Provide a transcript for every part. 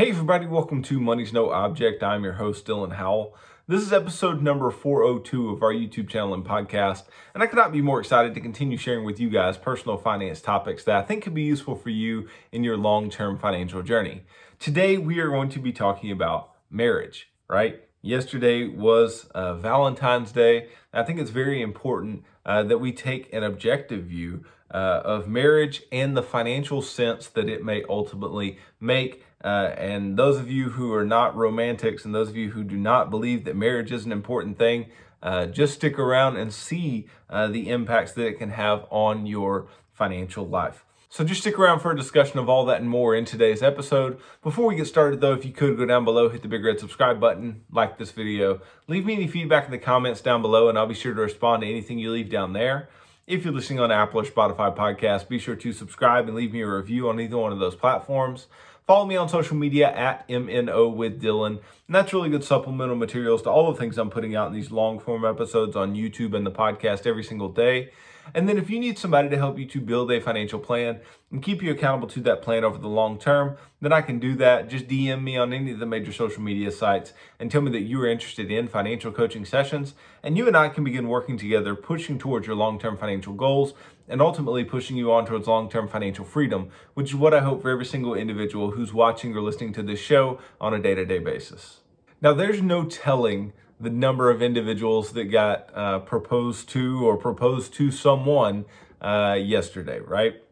Hey, everybody, welcome to Money's No Object. I'm your host, Dylan Howell. This is episode number 402 of our YouTube channel and podcast, and I cannot be more excited to continue sharing with you guys personal finance topics that I think could be useful for you in your long term financial journey. Today, we are going to be talking about marriage, right? Yesterday was uh, Valentine's Day. I think it's very important uh, that we take an objective view uh, of marriage and the financial sense that it may ultimately make. Uh, and those of you who are not romantics and those of you who do not believe that marriage is an important thing, uh, just stick around and see uh, the impacts that it can have on your financial life. So just stick around for a discussion of all that and more in today's episode. Before we get started though, if you could go down below, hit the big red subscribe button, like this video, leave me any feedback in the comments down below and I'll be sure to respond to anything you leave down there. If you're listening on Apple or Spotify podcast, be sure to subscribe and leave me a review on either one of those platforms. Follow me on social media at MNO with Dylan. And that's really good supplemental materials to all the things I'm putting out in these long form episodes on YouTube and the podcast every single day. And then if you need somebody to help you to build a financial plan and keep you accountable to that plan over the long term, then I can do that. Just DM me on any of the major social media sites and tell me that you are interested in financial coaching sessions. And you and I can begin working together, pushing towards your long term financial goals and ultimately pushing you on towards long term financial freedom, which is what I hope for every single individual who's watching or listening to this show on a day to day basis. Now, there's no telling the number of individuals that got uh, proposed to or proposed to someone uh, yesterday, right?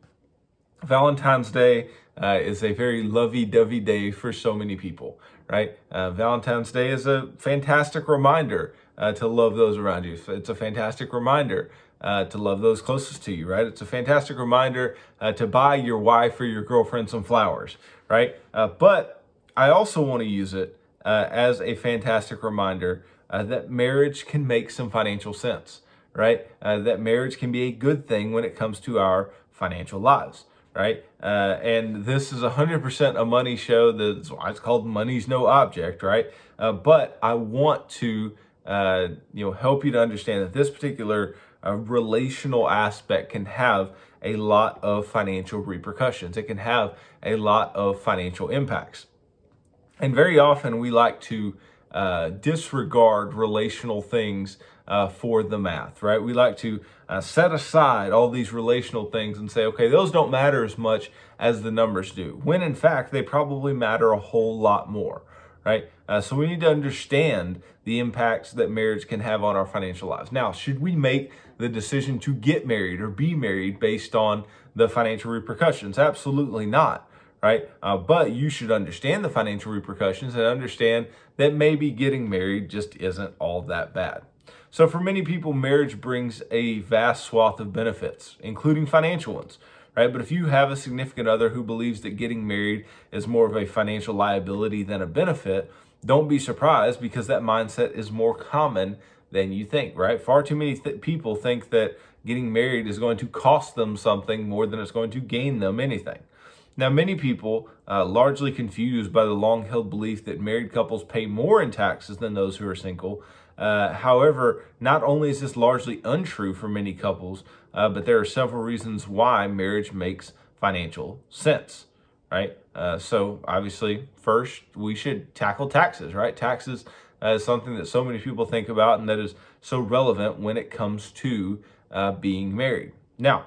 Valentine's Day uh, is a very lovey dovey day for so many people, right? Uh, Valentine's Day is a fantastic reminder uh, to love those around you. It's a fantastic reminder uh, to love those closest to you, right? It's a fantastic reminder to buy your wife or your girlfriend some flowers, right? but I also want to use it as a fantastic reminder uh, that marriage can make some financial sense, right? Uh, that marriage can be a good thing when it comes to our financial lives, right? Uh, and this is 100% a money show. That's why it's called Money's No Object, right? Uh, but I want to, uh, you know, help you to understand that this particular uh, relational aspect can have a lot of financial repercussions. It can have a lot of financial impacts. And very often we like to uh, disregard relational things uh, for the math, right? We like to uh, set aside all these relational things and say, okay, those don't matter as much as the numbers do, when in fact they probably matter a whole lot more, right? Uh, so we need to understand the impacts that marriage can have on our financial lives. Now, should we make the decision to get married or be married based on the financial repercussions? Absolutely not right? Uh, but you should understand the financial repercussions and understand that maybe getting married just isn't all that bad. So, for many people, marriage brings a vast swath of benefits, including financial ones, right? But if you have a significant other who believes that getting married is more of a financial liability than a benefit, don't be surprised because that mindset is more common than you think, right? Far too many th- people think that getting married is going to cost them something more than it's going to gain them anything. Now, many people, uh, largely confused by the long held belief that married couples pay more in taxes than those who are single. Uh, however, not only is this largely untrue for many couples, uh, but there are several reasons why marriage makes financial sense, right? Uh, so, obviously, first, we should tackle taxes, right? Taxes uh, is something that so many people think about and that is so relevant when it comes to uh, being married. Now,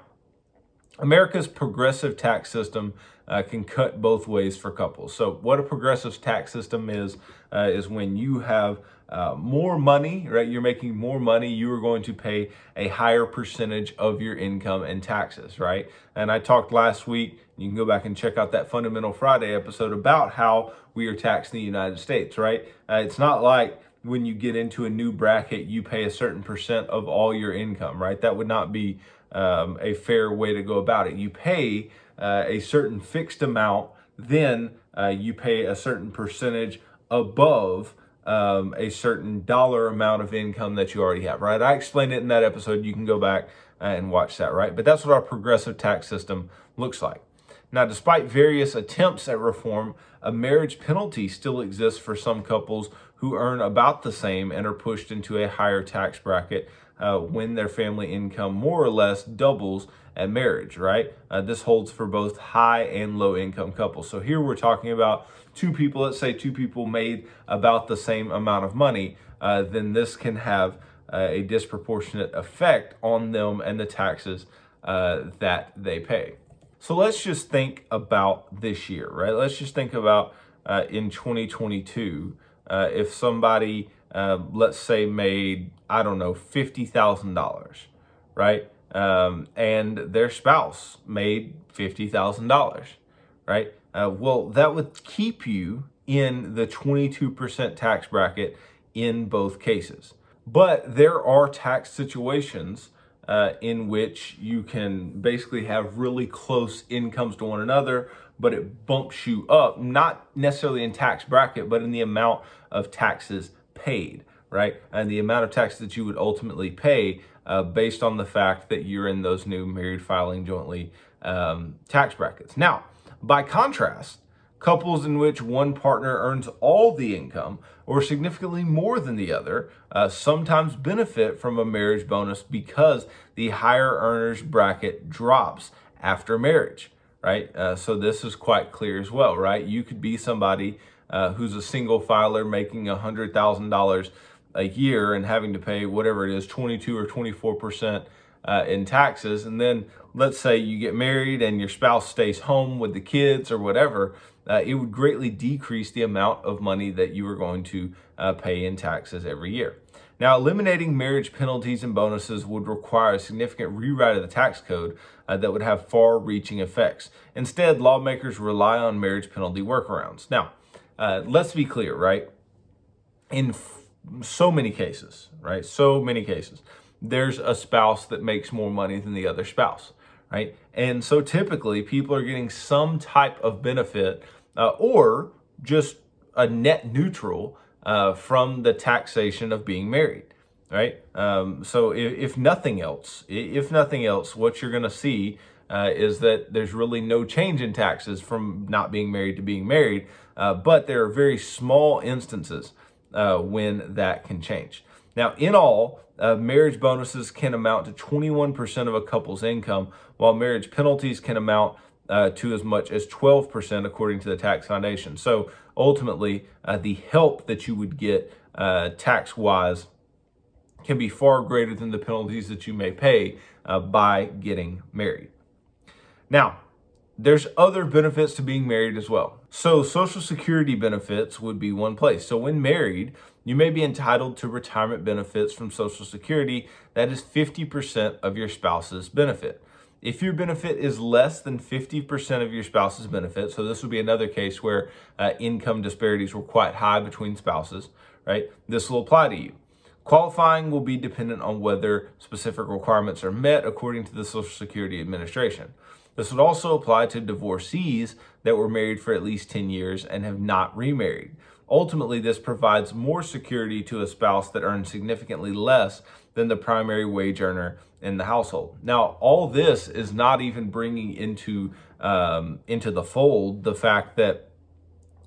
America's progressive tax system uh, can cut both ways for couples. So, what a progressive tax system is, uh, is when you have uh, more money, right? You're making more money, you are going to pay a higher percentage of your income in taxes, right? And I talked last week, you can go back and check out that Fundamental Friday episode about how we are taxed in the United States, right? Uh, it's not like when you get into a new bracket, you pay a certain percent of all your income, right? That would not be um, a fair way to go about it. You pay uh, a certain fixed amount, then uh, you pay a certain percentage above um, a certain dollar amount of income that you already have, right? I explained it in that episode. You can go back uh, and watch that, right? But that's what our progressive tax system looks like. Now, despite various attempts at reform, a marriage penalty still exists for some couples who earn about the same and are pushed into a higher tax bracket uh, when their family income more or less doubles at marriage, right? Uh, this holds for both high and low income couples. So here we're talking about two people, let's say two people made about the same amount of money, uh, then this can have uh, a disproportionate effect on them and the taxes uh, that they pay. So let's just think about this year, right? Let's just think about uh, in 2022, uh, if somebody, uh, let's say, made, I don't know, $50,000, right? Um, and their spouse made $50,000, right? Uh, well, that would keep you in the 22% tax bracket in both cases. But there are tax situations uh, in which you can basically have really close incomes to one another, but it bumps you up, not necessarily in tax bracket, but in the amount of taxes paid, right? And the amount of tax that you would ultimately pay uh, based on the fact that you're in those new married filing jointly um, tax brackets. Now, by contrast, couples in which one partner earns all the income or significantly more than the other uh, sometimes benefit from a marriage bonus because the higher earners bracket drops after marriage, right? Uh, so this is quite clear as well, right? You could be somebody uh, who's a single filer making $100,000 a year and having to pay whatever it is, 22 or 24 percent uh, in taxes. And then let's say you get married and your spouse stays home with the kids or whatever, uh, it would greatly decrease the amount of money that you are going to uh, pay in taxes every year. Now, eliminating marriage penalties and bonuses would require a significant rewrite of the tax code uh, that would have far reaching effects. Instead, lawmakers rely on marriage penalty workarounds. Now, uh, let's be clear, right? In f- so many cases, right? So many cases, there's a spouse that makes more money than the other spouse, right? And so typically people are getting some type of benefit uh, or just a net neutral uh, from the taxation of being married, right? Um, so if, if, nothing else, if nothing else, what you're going to see uh, is that there's really no change in taxes from not being married to being married, uh, but there are very small instances uh, when that can change. Now, in all, uh, marriage bonuses can amount to 21% of a couple's income, while marriage penalties can amount uh, to as much as 12%, according to the Tax Foundation. So ultimately, uh, the help that you would get uh, tax wise can be far greater than the penalties that you may pay uh, by getting married. Now, there's other benefits to being married as well. So, Social Security benefits would be one place. So, when married, you may be entitled to retirement benefits from Social Security that is 50% of your spouse's benefit. If your benefit is less than 50% of your spouse's benefit, so this would be another case where uh, income disparities were quite high between spouses, right? This will apply to you. Qualifying will be dependent on whether specific requirements are met according to the Social Security Administration. This would also apply to divorcees that were married for at least 10 years and have not remarried. Ultimately, this provides more security to a spouse that earns significantly less than the primary wage earner in the household. Now, all this is not even bringing into um, into the fold the fact that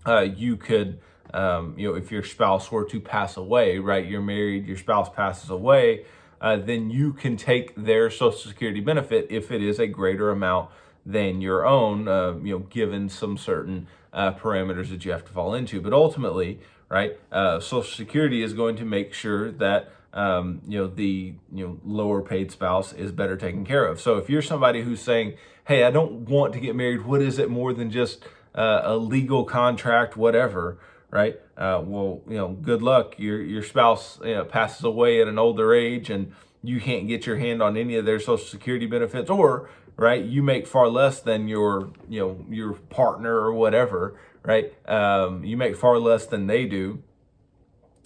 uh, you could, um, you know, if your spouse were to pass away, right? You're married, your spouse passes away, uh, then you can take their Social Security benefit if it is a greater amount than your own, uh, you know, given some certain uh, parameters that you have to fall into. But ultimately, right, uh, Social Security is going to make sure that um, you know the you know lower paid spouse is better taken care of. So if you're somebody who's saying, "Hey, I don't want to get married. What is it more than just uh, a legal contract, whatever?" Right? Uh, well, you know, good luck. Your your spouse you know, passes away at an older age, and you can't get your hand on any of their Social Security benefits, or right? You make far less than your, you know, your partner or whatever, right? Um, you make far less than they do.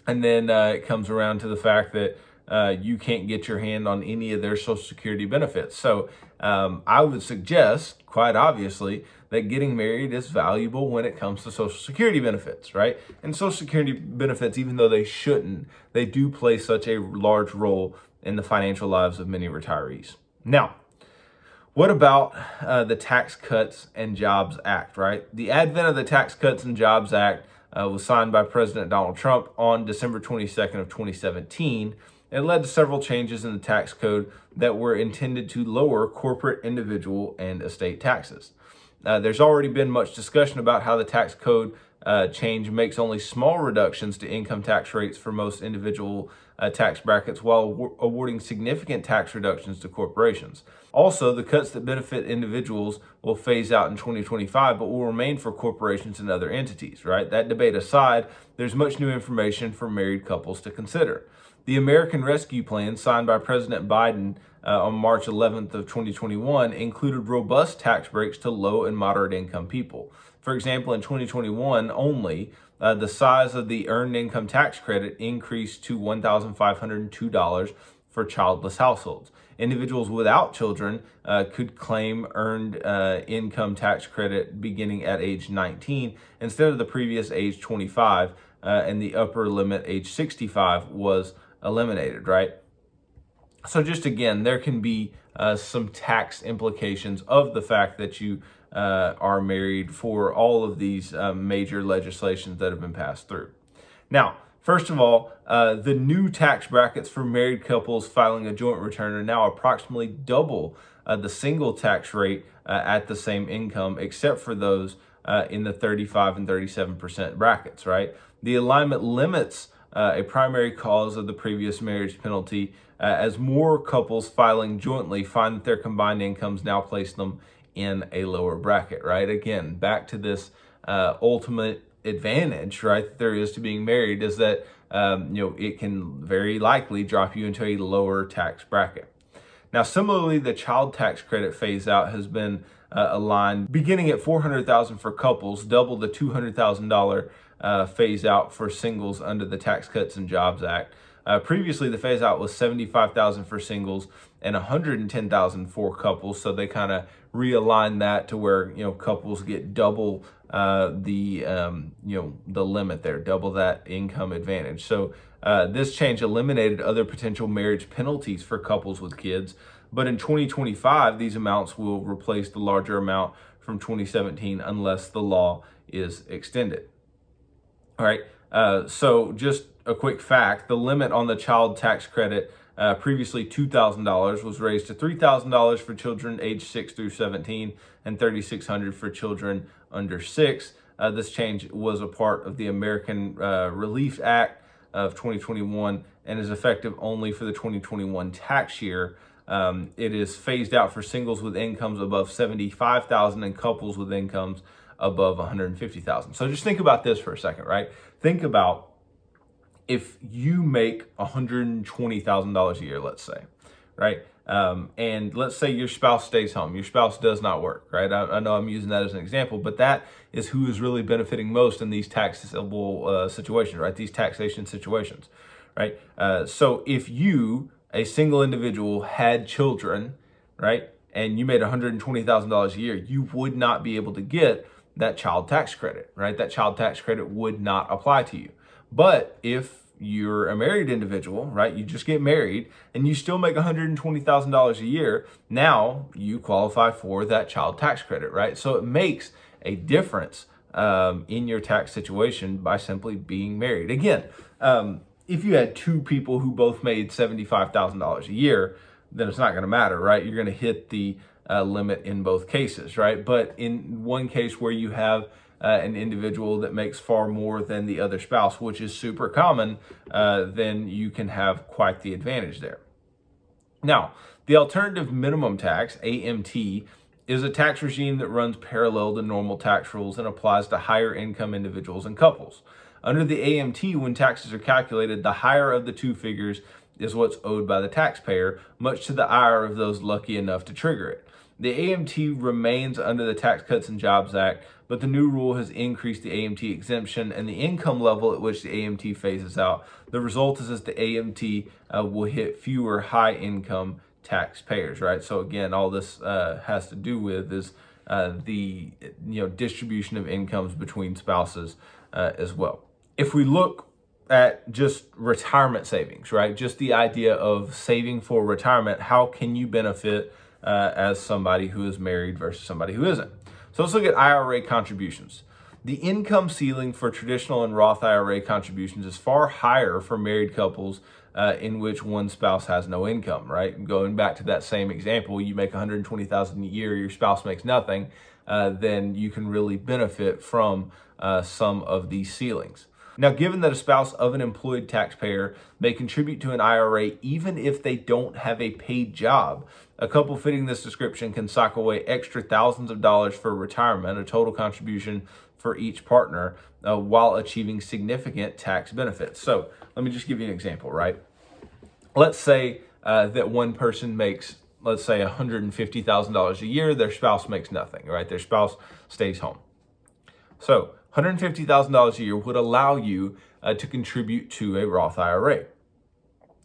And then uh, it comes around to the fact that uh, you can't get your hand on any of their Social Security benefits. So um, I would suggest, quite obviously, that getting married is valuable when it comes to Social Security benefits, right? And Social Security benefits, even though they shouldn't, they do play such a large role in the financial lives of many retirees. Now, what about uh, the Tax Cuts and Jobs Act, right? The advent of the Tax Cuts and Jobs Act uh, was signed by President Donald Trump on December 22nd of 2017 It led to several changes in the tax code that were intended to lower corporate, individual, and estate taxes. Uh, there's already been much discussion about how the tax code uh, change makes only small reductions to income tax rates for most individual uh, tax brackets while awarding significant tax reductions to corporations. Also, the cuts that benefit individuals will phase out in 2025, but will remain for corporations and other entities, right? That debate aside, there's much new information for married couples to consider. The American Rescue Plan, signed by President Biden uh, on March 11th of 2021, included robust tax breaks to low and moderate income people. For example, in 2021 only, uh, the size of the earned income tax credit increased to $1,502 for childless households. Individuals without children uh, could claim earned uh, income tax credit beginning at age 19 instead of the previous age 25, uh, and the upper limit age 65 was eliminated, right? So, just again, there can be uh, some tax implications of the fact that you uh, are married for all of these uh, major legislations that have been passed through. Now, first of all, uh, the new tax brackets for married couples filing a joint return are now approximately double uh, the single tax rate uh, at the same income, except for those in the 35 and 37% brackets, right? The alignment limits uh, a primary cause of the previous marriage penalty, uh, as more couples filing jointly find that their combined incomes now place them in a lower bracket, right? Again, back to this uh, ultimate advantage, right, there is to being married is that, um, you know, it can very likely drop you into a lower tax bracket. Now, similarly, the child tax credit phase out has been uh, aligned beginning at 400,000 for couples, double the $200,000 uh, phase out for singles under the Tax Cuts and Jobs Act. Uh, previously, the phase out was 75,000 for singles and 110,000 for couples. So they kind of realigned that to where you know couples get double uh, the um, you know the limit there, double that income advantage. So uh, this change eliminated other potential marriage penalties for couples with kids. But in 2025, these amounts will replace the larger amount from 2017 unless the law is extended. All right. Uh, so just a quick fact: the limit on the child tax credit, uh, previously two thousand dollars, was raised to three thousand dollars for children aged six through seventeen, and thirty six hundred for children under six. Uh, this change was a part of the American uh, Relief Act of 2021 and is effective only for the 2021 tax year. Um, it is phased out for singles with incomes above 75,000 and couples with incomes above 150,000. So just think about this for a second, right? Think about if you make $120,000 a year, let's say, right? Um, and let's say your spouse stays home, your spouse does not work, right? I, I, know I'm using that as an example, but that is who is really benefiting most in these taxable uh, situations, right? These taxation situations, right? Uh, so if you, a single individual, had children, right, and you made $120,000 a year, you would not be able to get that child tax credit, right? That child tax credit would not apply to you. But if you're a married individual, right? You just get married and you still make $120,000 a year. Now you qualify for that child tax credit, right? So it makes a difference um, in your tax situation by simply being married. Again, um, if you had two people who both made $75,000 a year, then it's not going to matter, right? You're going to hit the uh, limit in both cases, right? But in one case where you have uh, an individual that makes far more than the other spouse, which is super common, uh, then you can have quite the advantage there. Now, the alternative minimum tax, AMT, is a tax regime that runs parallel to normal tax rules and applies to higher income individuals and couples. Under the AMT, when taxes are calculated, the higher of the two figures is what's owed by the taxpayer, much to the ire of those lucky enough to trigger it. The AMT remains under the Tax Cuts and Jobs Act, but the new rule has increased the AMT exemption and the income level at which the AMT phases out. The result is that the AMT uh, will hit fewer high income taxpayers, right? So again, all this uh, has to do with is uh, the you know distribution of incomes between spouses uh, as well. If we look at just retirement savings, right? Just the idea of saving for retirement, how can you benefit uh, as somebody who is married versus somebody who isn't? So let's look at IRA contributions. The income ceiling for traditional and Roth IRA contributions is far higher for married couples uh, in which one spouse has no income, right? Going back to that same example, you make 120,000 a year, your spouse makes nothing, uh, then you can really benefit from uh, some of these ceilings. Now, given that a spouse of an employed taxpayer may contribute to an IRA even if they don't have a paid job, a couple fitting this description can sock away extra thousands of dollars for retirement, a total contribution for each partner, uh, while achieving significant tax benefits. So, let me just give you an example, right? Let's say uh, that one person makes, let's say, $150,000 a year, their spouse makes nothing, right? Their spouse stays home. So, $150,000 a year would allow you uh, to contribute to a Roth IRA.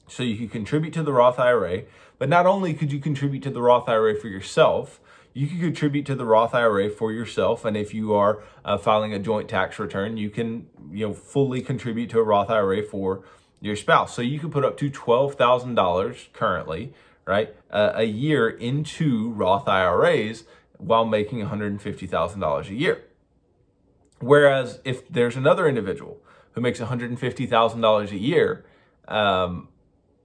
So you could contribute to the Roth IRA, but not only could you contribute to the Roth IRA for yourself, you can contribute to the Roth IRA for yourself. And if you are uh, filing a joint tax return, you can you know fully contribute to a Roth IRA for your spouse. So you can put up to twelve thousand dollars currently, right, uh, a year into Roth IRAs while making one hundred and fifty thousand dollars a year. Whereas if there's another individual who makes one hundred and fifty thousand dollars a year, um,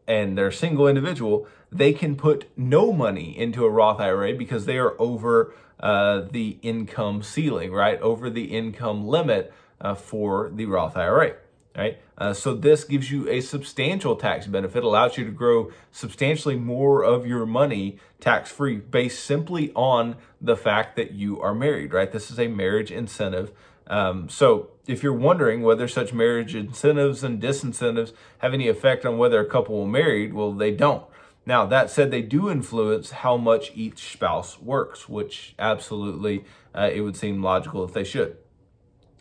and they're a single individual, they can put no money into a Roth IRA because they are over uh, the income ceiling, right? Over the income limit uh, for the Roth IRA, right? Uh, so this gives you a substantial tax benefit, allows you to grow substantially more of your money tax free based simply on the fact that you are married, right? This is a marriage incentive um, so, if you're wondering whether such marriage incentives and disincentives have any effect on whether a couple will marry, well, they don't. Now, that said, they do influence how much each spouse works, which absolutely uh, it would seem logical if they should.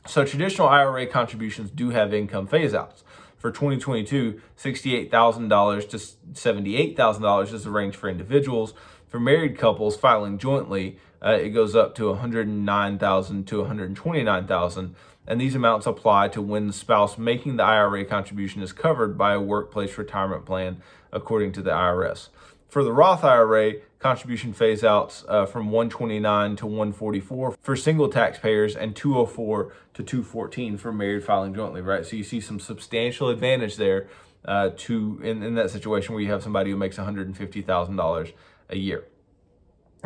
So, traditional IRA contributions do have income phase outs. For 2022, $68,000 to $78,000 is the range for individuals. For married couples filing jointly, uh, it goes up to 109,000 to 129,000, and these amounts apply to when the spouse making the IRA contribution is covered by a workplace retirement plan, according to the IRS. For the Roth IRA, contribution phase outs uh, from 129 to 144 for single taxpayers and 204 to 214 for married filing jointly, right? So you see some substantial advantage there uh, to in, in that situation where you have somebody who makes $150,000 a year.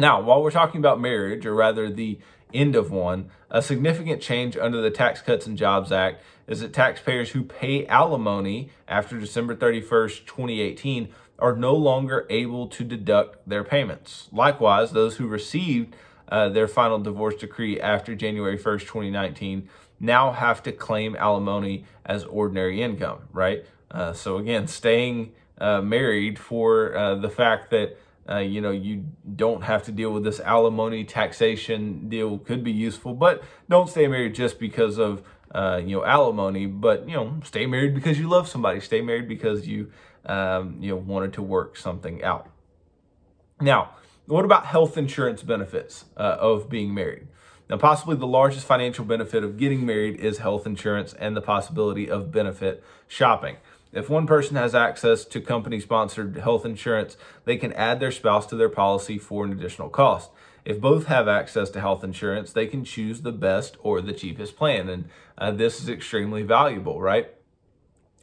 Now, while we're talking about marriage, or rather the end of one, a significant change under the Tax Cuts and Jobs Act is that taxpayers who pay alimony after December 31st, 2018 are no longer able to deduct their payments. Likewise, those who received uh, their final divorce decree after January 1st, 2019 now have to claim alimony as ordinary income, right? Uh, so again, staying uh, married for uh, the fact that uh, you know, you don't have to deal with this alimony taxation deal could be useful, but don't stay married just because of, uh, you know, alimony, but, you know, stay married because you love somebody. Stay married because you, um, you know, wanted to work something out. Now, what about health insurance benefits uh, of being married? Now, possibly the largest financial benefit of getting married is health insurance and the possibility of benefit shopping. If one person has access to company sponsored health insurance, they can add their spouse to their policy for an additional cost. If both have access to health insurance, they can choose the best or the cheapest plan. And uh, this is extremely valuable, right?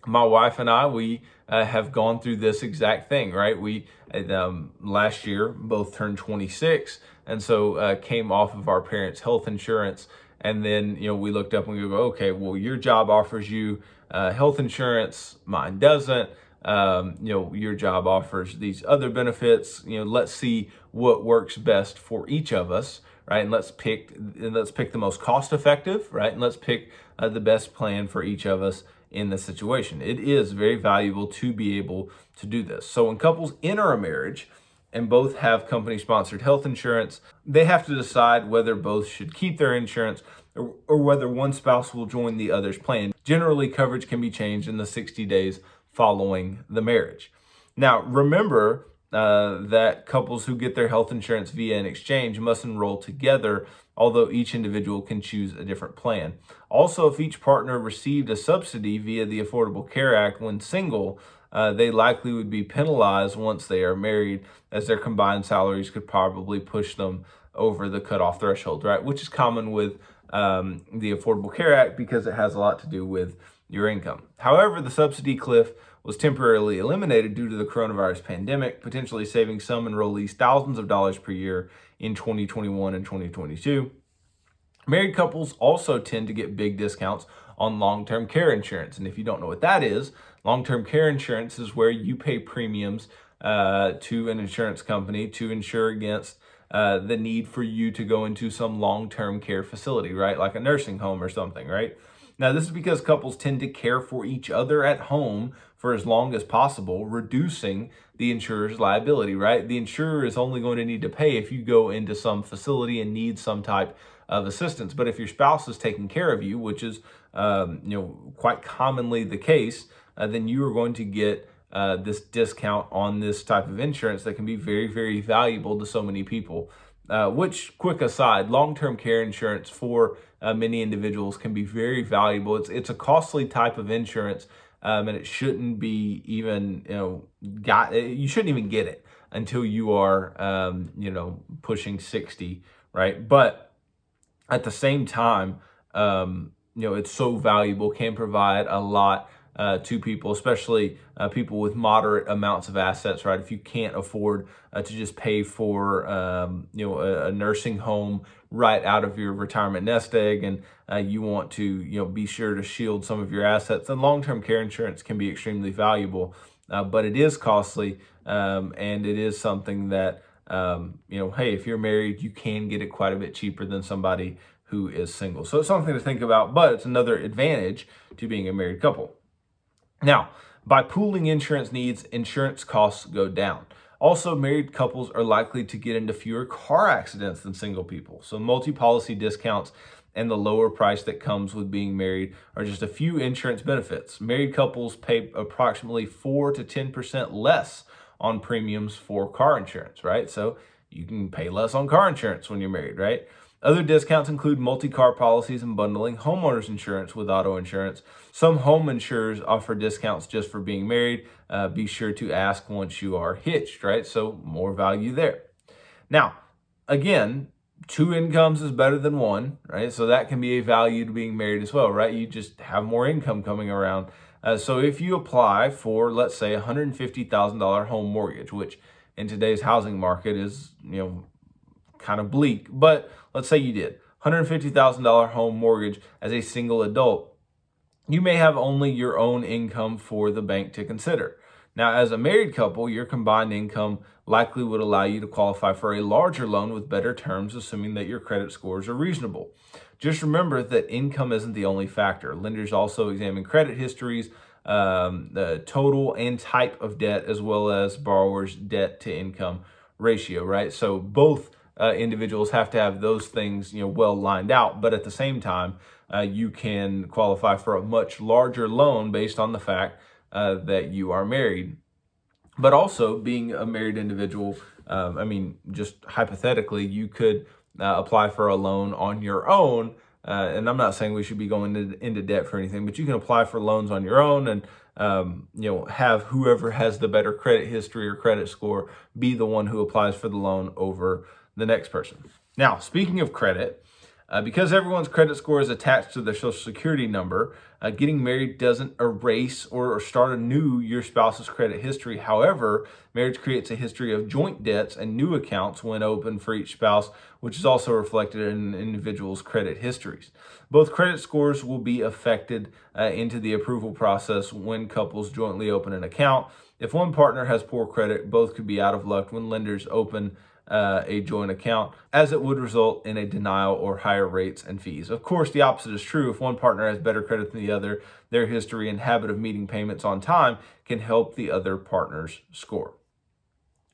My wife and I, we uh, have gone through this exact thing, right? We um, last year both turned 26, and so uh, came off of our parents' health insurance. And then, you know, we looked up and we go, okay, well, your job offers you uh, health insurance, mine doesn't. Um, you know, your job offers these other benefits. You know, let's see what works best for each of us, right? And let's pick and let's pick the most cost effective, right? And let's pick uh, the best plan for each of us in the situation. It is very valuable to be able to do this. So when couples enter a marriage and both have company sponsored health insurance, they have to decide whether both should keep their insurance or, or whether one spouse will join the other's plan. Generally, coverage can be changed in the 60 days following the marriage. Now, remember uh, that couples who get their health insurance via an exchange must enroll together, although each individual can choose a different plan. Also, if each partner received a subsidy via the Affordable Care Act when single, uh, they likely would be penalized once they are married, as their combined salaries could probably push them over the cutoff threshold, right? Which is common with um, the Affordable Care Act because it has a lot to do with your income. However, the subsidy cliff was temporarily eliminated due to the coronavirus pandemic, potentially saving some enrollees thousands of dollars per year in 2021 and 2022. Married couples also tend to get big discounts on long term care insurance. And if you don't know what that is, long term care insurance is where you pay premiums uh, to an insurance company to insure against uh, the need for you to go into some long term care facility, right? Like a nursing home or something, right? Now, this is because couples tend to care for each other at home for as long as possible, reducing the insurer's liability, right? The insurer is only going to need to pay if you go into some facility and need some type of assistance. But if your spouse is taking care of you, which is um, you know quite commonly the case, uh, then you are going to get uh, this discount on this type of insurance that can be very, very valuable to so many people. Uh, which, quick aside, long-term care insurance for uh, many individuals can be very valuable. It's it's a costly type of insurance, um, and it shouldn't be even you know got you shouldn't even get it until you are um, you know pushing sixty, right? But at the same time, um, you know it's so valuable, can provide a lot uh, to people, especially uh, people with moderate amounts of assets, right? If you can't afford uh, to just pay for, um, you know, a, a, nursing home right out of your retirement nest egg, and uh, you want to, you know, be sure to shield some of your assets, then long-term care insurance can be extremely valuable, uh, but it is costly, um, and it is something that, um, you know, hey, if you're married, you can get it quite a bit cheaper than somebody who is single. So it's something to think about, but it's another advantage to being a married couple. Now, by pooling insurance needs, insurance costs go down. Also, married couples are likely to get into fewer car accidents than single people. So, multi policy discounts and the lower price that comes with being married are just a few insurance benefits. Married couples pay approximately 4 to 10% less on premiums for car insurance, right? So, you can pay less on car insurance when you're married, right? Other discounts include multi car policies and bundling homeowners insurance with auto insurance. Some home insurers offer discounts just for being married. Uh, be sure to ask once you are hitched, right? So, more value there. Now, again, two incomes is better than one, right? So, that can be a value to being married as well, right? You just have more income coming around. Uh, so, if you apply for, let's say, a $150,000 home mortgage, which in today's housing market is, you know, kind of bleak, but let's say you did $150,000 home mortgage as a single adult, you may have only your own income for the bank to consider. Now, as a married couple, your combined income likely would allow you to qualify for a larger loan with better terms, assuming that your credit scores are reasonable. Just remember that income isn't the only factor. Lenders also examine credit histories, um, the total and type of debt, as well as borrower's debt to income ratio, right? So both uh, individuals have to have those things you know well lined out. But at the same time uh, you can qualify for a much larger loan based on the fact uh, that you are married. But also being a married individual um, i mean just hypothetically you could uh, apply for a loan on your own. Uh, and i'm not saying we should be going into, into, debt for anything but you can apply for loans on your own and um, you know have whoever has the better credit history or credit score be the one who applies for the loan over the next person. Now, speaking of credit, uh, because everyone's credit score is attached to their social security number, uh, getting married doesn't erase or, or, start anew your spouse's credit history. However, marriage creates a history of joint debts and new accounts when open for each spouse, which is also reflected in an individuals' credit histories. Both credit scores will be affected uh, into the approval process when couples jointly open an account. If one partner has poor credit, both could be out of luck when lenders open uh, a joint account, as it would result in a denial or higher rates and fees. Of course, the opposite is true. If one partner has better credit than the other, their history and habit of meeting payments on time can help the other partner's score.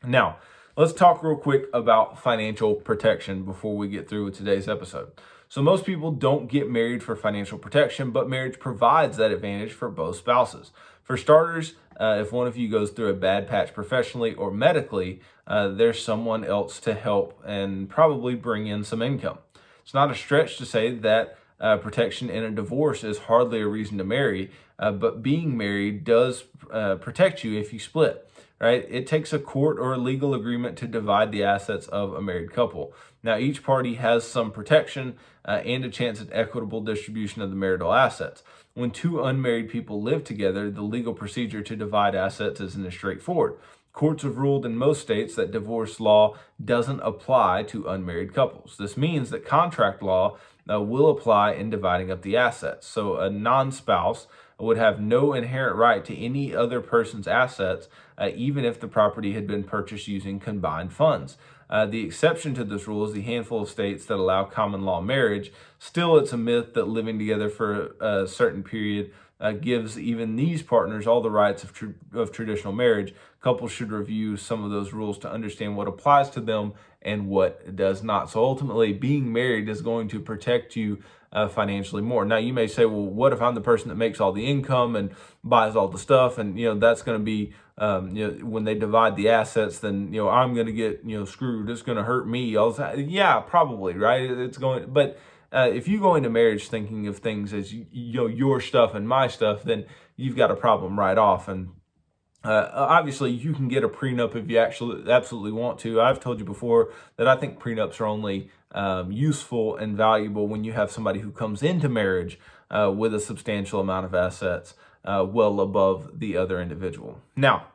Now, let's talk real quick about financial protection before we get through with today's episode. So, most people don't get married for financial protection, but marriage provides that advantage for both spouses. For starters, uh, if one of you goes through a bad patch professionally or medically, uh, there's someone else to help and probably bring in some income. It's not a stretch to say that uh, protection in a divorce is hardly a reason to marry, uh, but being married does uh, protect you if you split. Right? It takes a court or a legal agreement to divide the assets of a married couple. Now, each party has some protection uh, and a chance at equitable distribution of the marital assets. When two unmarried people live together, the legal procedure to divide assets isn't as straightforward. Courts have ruled in most states that divorce law doesn't apply to unmarried couples. This means that contract law uh, will apply in dividing up the assets. So a non spouse would have no inherent right to any other person's assets, uh, even if the property had been purchased using combined funds. Uh, the exception to this rule is the handful of states that allow common law marriage. Still, it's a myth that living together for a certain period uh, gives even these partners all the rights of, tr- of traditional marriage. Couples should review some of those rules to understand what applies to them and what does not. So ultimately, being married is going to protect you uh, financially more. Now, you may say, well, what if I'm the person that makes all the income and buys all the stuff? And, you know, that's going to be, um, you know, when they divide the assets, then, you know, I'm going to get, you know, screwed. It's going to hurt me. All. Yeah, probably, right? It's going, but uh, if you go into marriage thinking of things as you know your stuff and my stuff, then you've got a problem right off. And uh, obviously, you can get a prenup if you actually absolutely want to. I've told you before that I think prenups are only um, useful and valuable when you have somebody who comes into marriage uh, with a substantial amount of assets uh, well above the other individual. Now,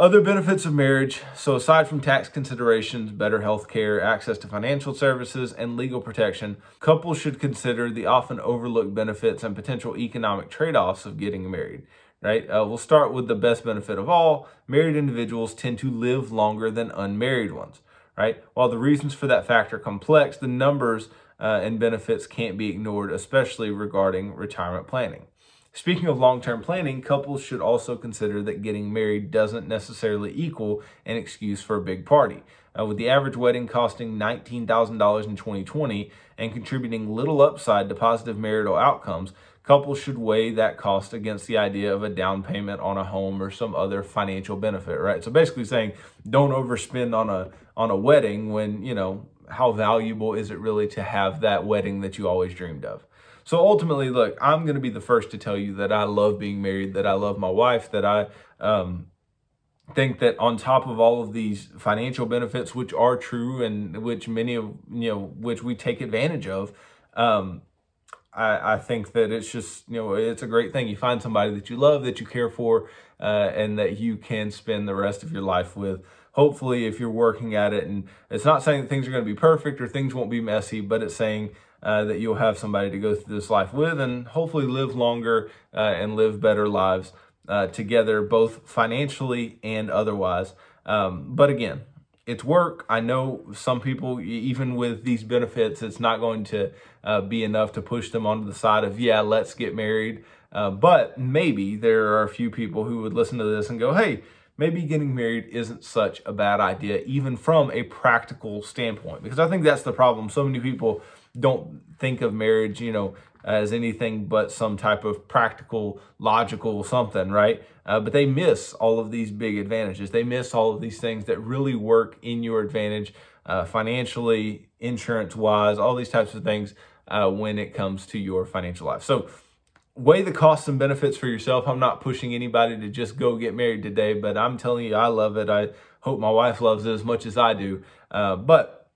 other benefits of marriage. So, aside from tax considerations, better health care, access to financial services, and legal protection, couples should consider the often overlooked benefits and potential economic trade offs of getting married. Right? Uh, we'll start with the best benefit of all. Married individuals tend to live longer than unmarried ones. Right? While the reasons for that fact are complex, the numbers uh, and benefits can't be ignored, especially regarding retirement planning. Speaking of long term planning, couples should also consider that getting married doesn't necessarily equal an excuse for a big party. Uh, with the average wedding costing $19,000 in 2020 and contributing little upside to positive marital outcomes, couples should weigh that cost against the idea of a down payment on a home or some other financial benefit, right? So basically saying don't overspend on a on a wedding when, you know, how valuable is it really to have that wedding that you always dreamed of? So ultimately, look, I'm going to be the first to tell you that I love being married, that I love my wife, that I um, think that on top of all of these financial benefits, which are true and which many of you know, which we take advantage of, um, I, I think that it's just you know it's a great thing. You find somebody that you love, that you care for, uh, and that you can spend the rest of your life with. Hopefully, if you're working at it, and it's not saying that things are going to be perfect or things won't be messy, but it's saying uh, that you'll have somebody to go through this life with and hopefully live longer uh, and live better lives uh, together, both financially and otherwise. Um, but again, it's work. I know some people, even with these benefits, it's not going to uh, be enough to push them onto the side of, yeah, let's get married. Uh, but maybe there are a few people who would listen to this and go, hey, maybe getting married isn't such a bad idea, even from a practical standpoint. Because I think that's the problem. So many people don't think of marriage, you know, as anything but some type of practical, logical something, right? Uh, but they miss all of these big advantages. They miss all of these things that really work in your advantage uh, financially, insurance wise, all these types of things uh, when it comes to your financial life. So, weigh the costs and benefits for yourself. I'm not pushing anybody to just go get married today, but I'm telling you, I love it. I hope my wife loves it as much as I do. Uh, but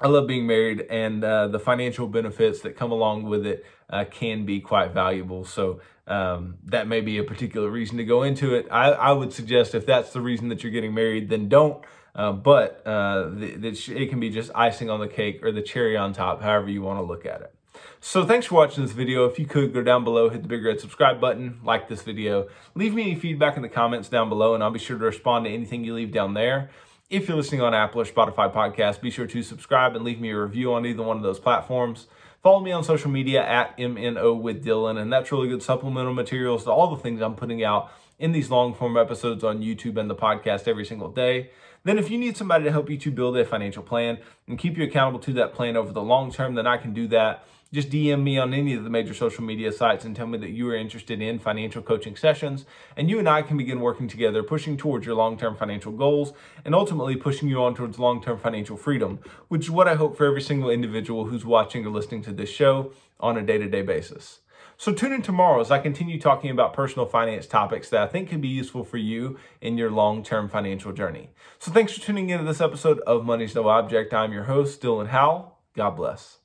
I love being married, and uh, the financial benefits that come along with it uh, can be quite valuable. So um, that may be a particular reason to go into it. I, I, would suggest if that's the reason that you're getting married, then don't. Uh, but uh, the, the, it can be just icing on the cake or the cherry on top, however you want to look at it. So thanks for watching this video. If you could go down below, hit the big red subscribe button, like this video, leave me any feedback in the comments down below, and I'll be sure to respond to anything you leave down there. If you're listening on Apple or Spotify podcast, be sure to subscribe and leave me a review on either one of those platforms. Follow me on social media at MNO with Dylan, and that's really good supplemental materials to all the things I'm putting out in these long form episodes on YouTube and the podcast every single day. Then, if you need somebody to help you to build a financial plan and keep you accountable to that plan over the long term, then I can do that. Just DM me on any of the major social media sites and tell me that you are interested in financial coaching sessions. And you and I can begin working together, pushing towards your long term financial goals and ultimately pushing you on towards long term financial freedom, which is what I hope for every single individual who's watching or listening to this show on a day to day basis. So tune in tomorrow as I continue talking about personal finance topics that I think can be useful for you in your long-term financial journey. So thanks for tuning into this episode of Money's No Object. I'm your host, Dylan Howell. God bless.